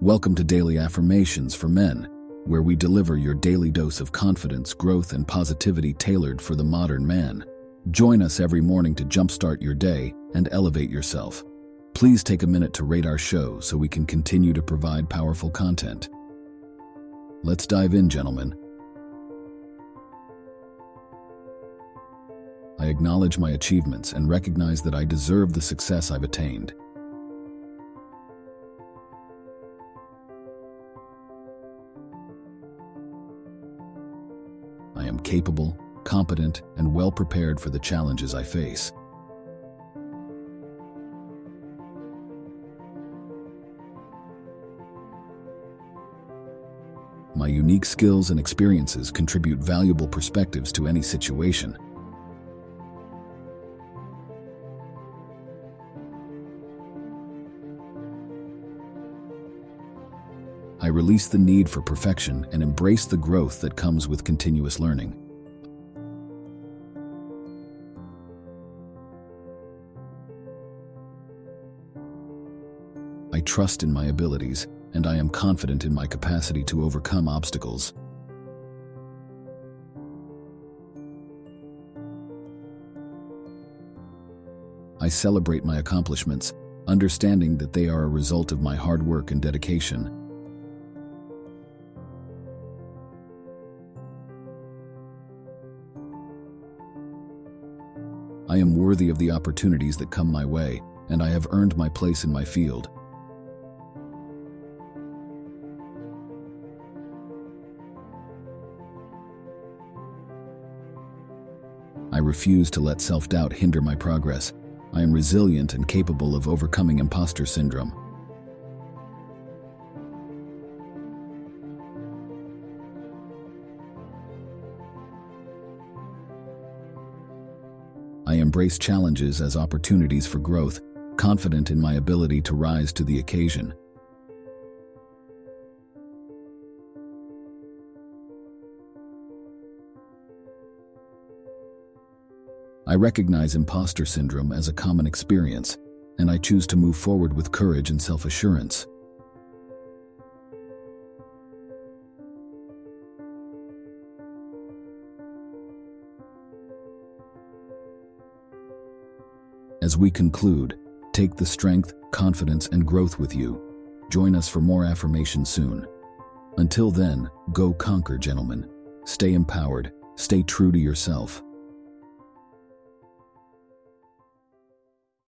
Welcome to Daily Affirmations for Men, where we deliver your daily dose of confidence, growth, and positivity tailored for the modern man. Join us every morning to jumpstart your day and elevate yourself. Please take a minute to rate our show so we can continue to provide powerful content. Let's dive in, gentlemen. I acknowledge my achievements and recognize that I deserve the success I've attained. I am capable, competent, and well prepared for the challenges I face. My unique skills and experiences contribute valuable perspectives to any situation. I release the need for perfection and embrace the growth that comes with continuous learning. I trust in my abilities, and I am confident in my capacity to overcome obstacles. I celebrate my accomplishments, understanding that they are a result of my hard work and dedication. I am worthy of the opportunities that come my way, and I have earned my place in my field. I refuse to let self doubt hinder my progress. I am resilient and capable of overcoming imposter syndrome. I embrace challenges as opportunities for growth, confident in my ability to rise to the occasion. I recognize imposter syndrome as a common experience, and I choose to move forward with courage and self assurance. As we conclude, take the strength, confidence, and growth with you. Join us for more affirmation soon. Until then, go conquer, gentlemen. Stay empowered, stay true to yourself,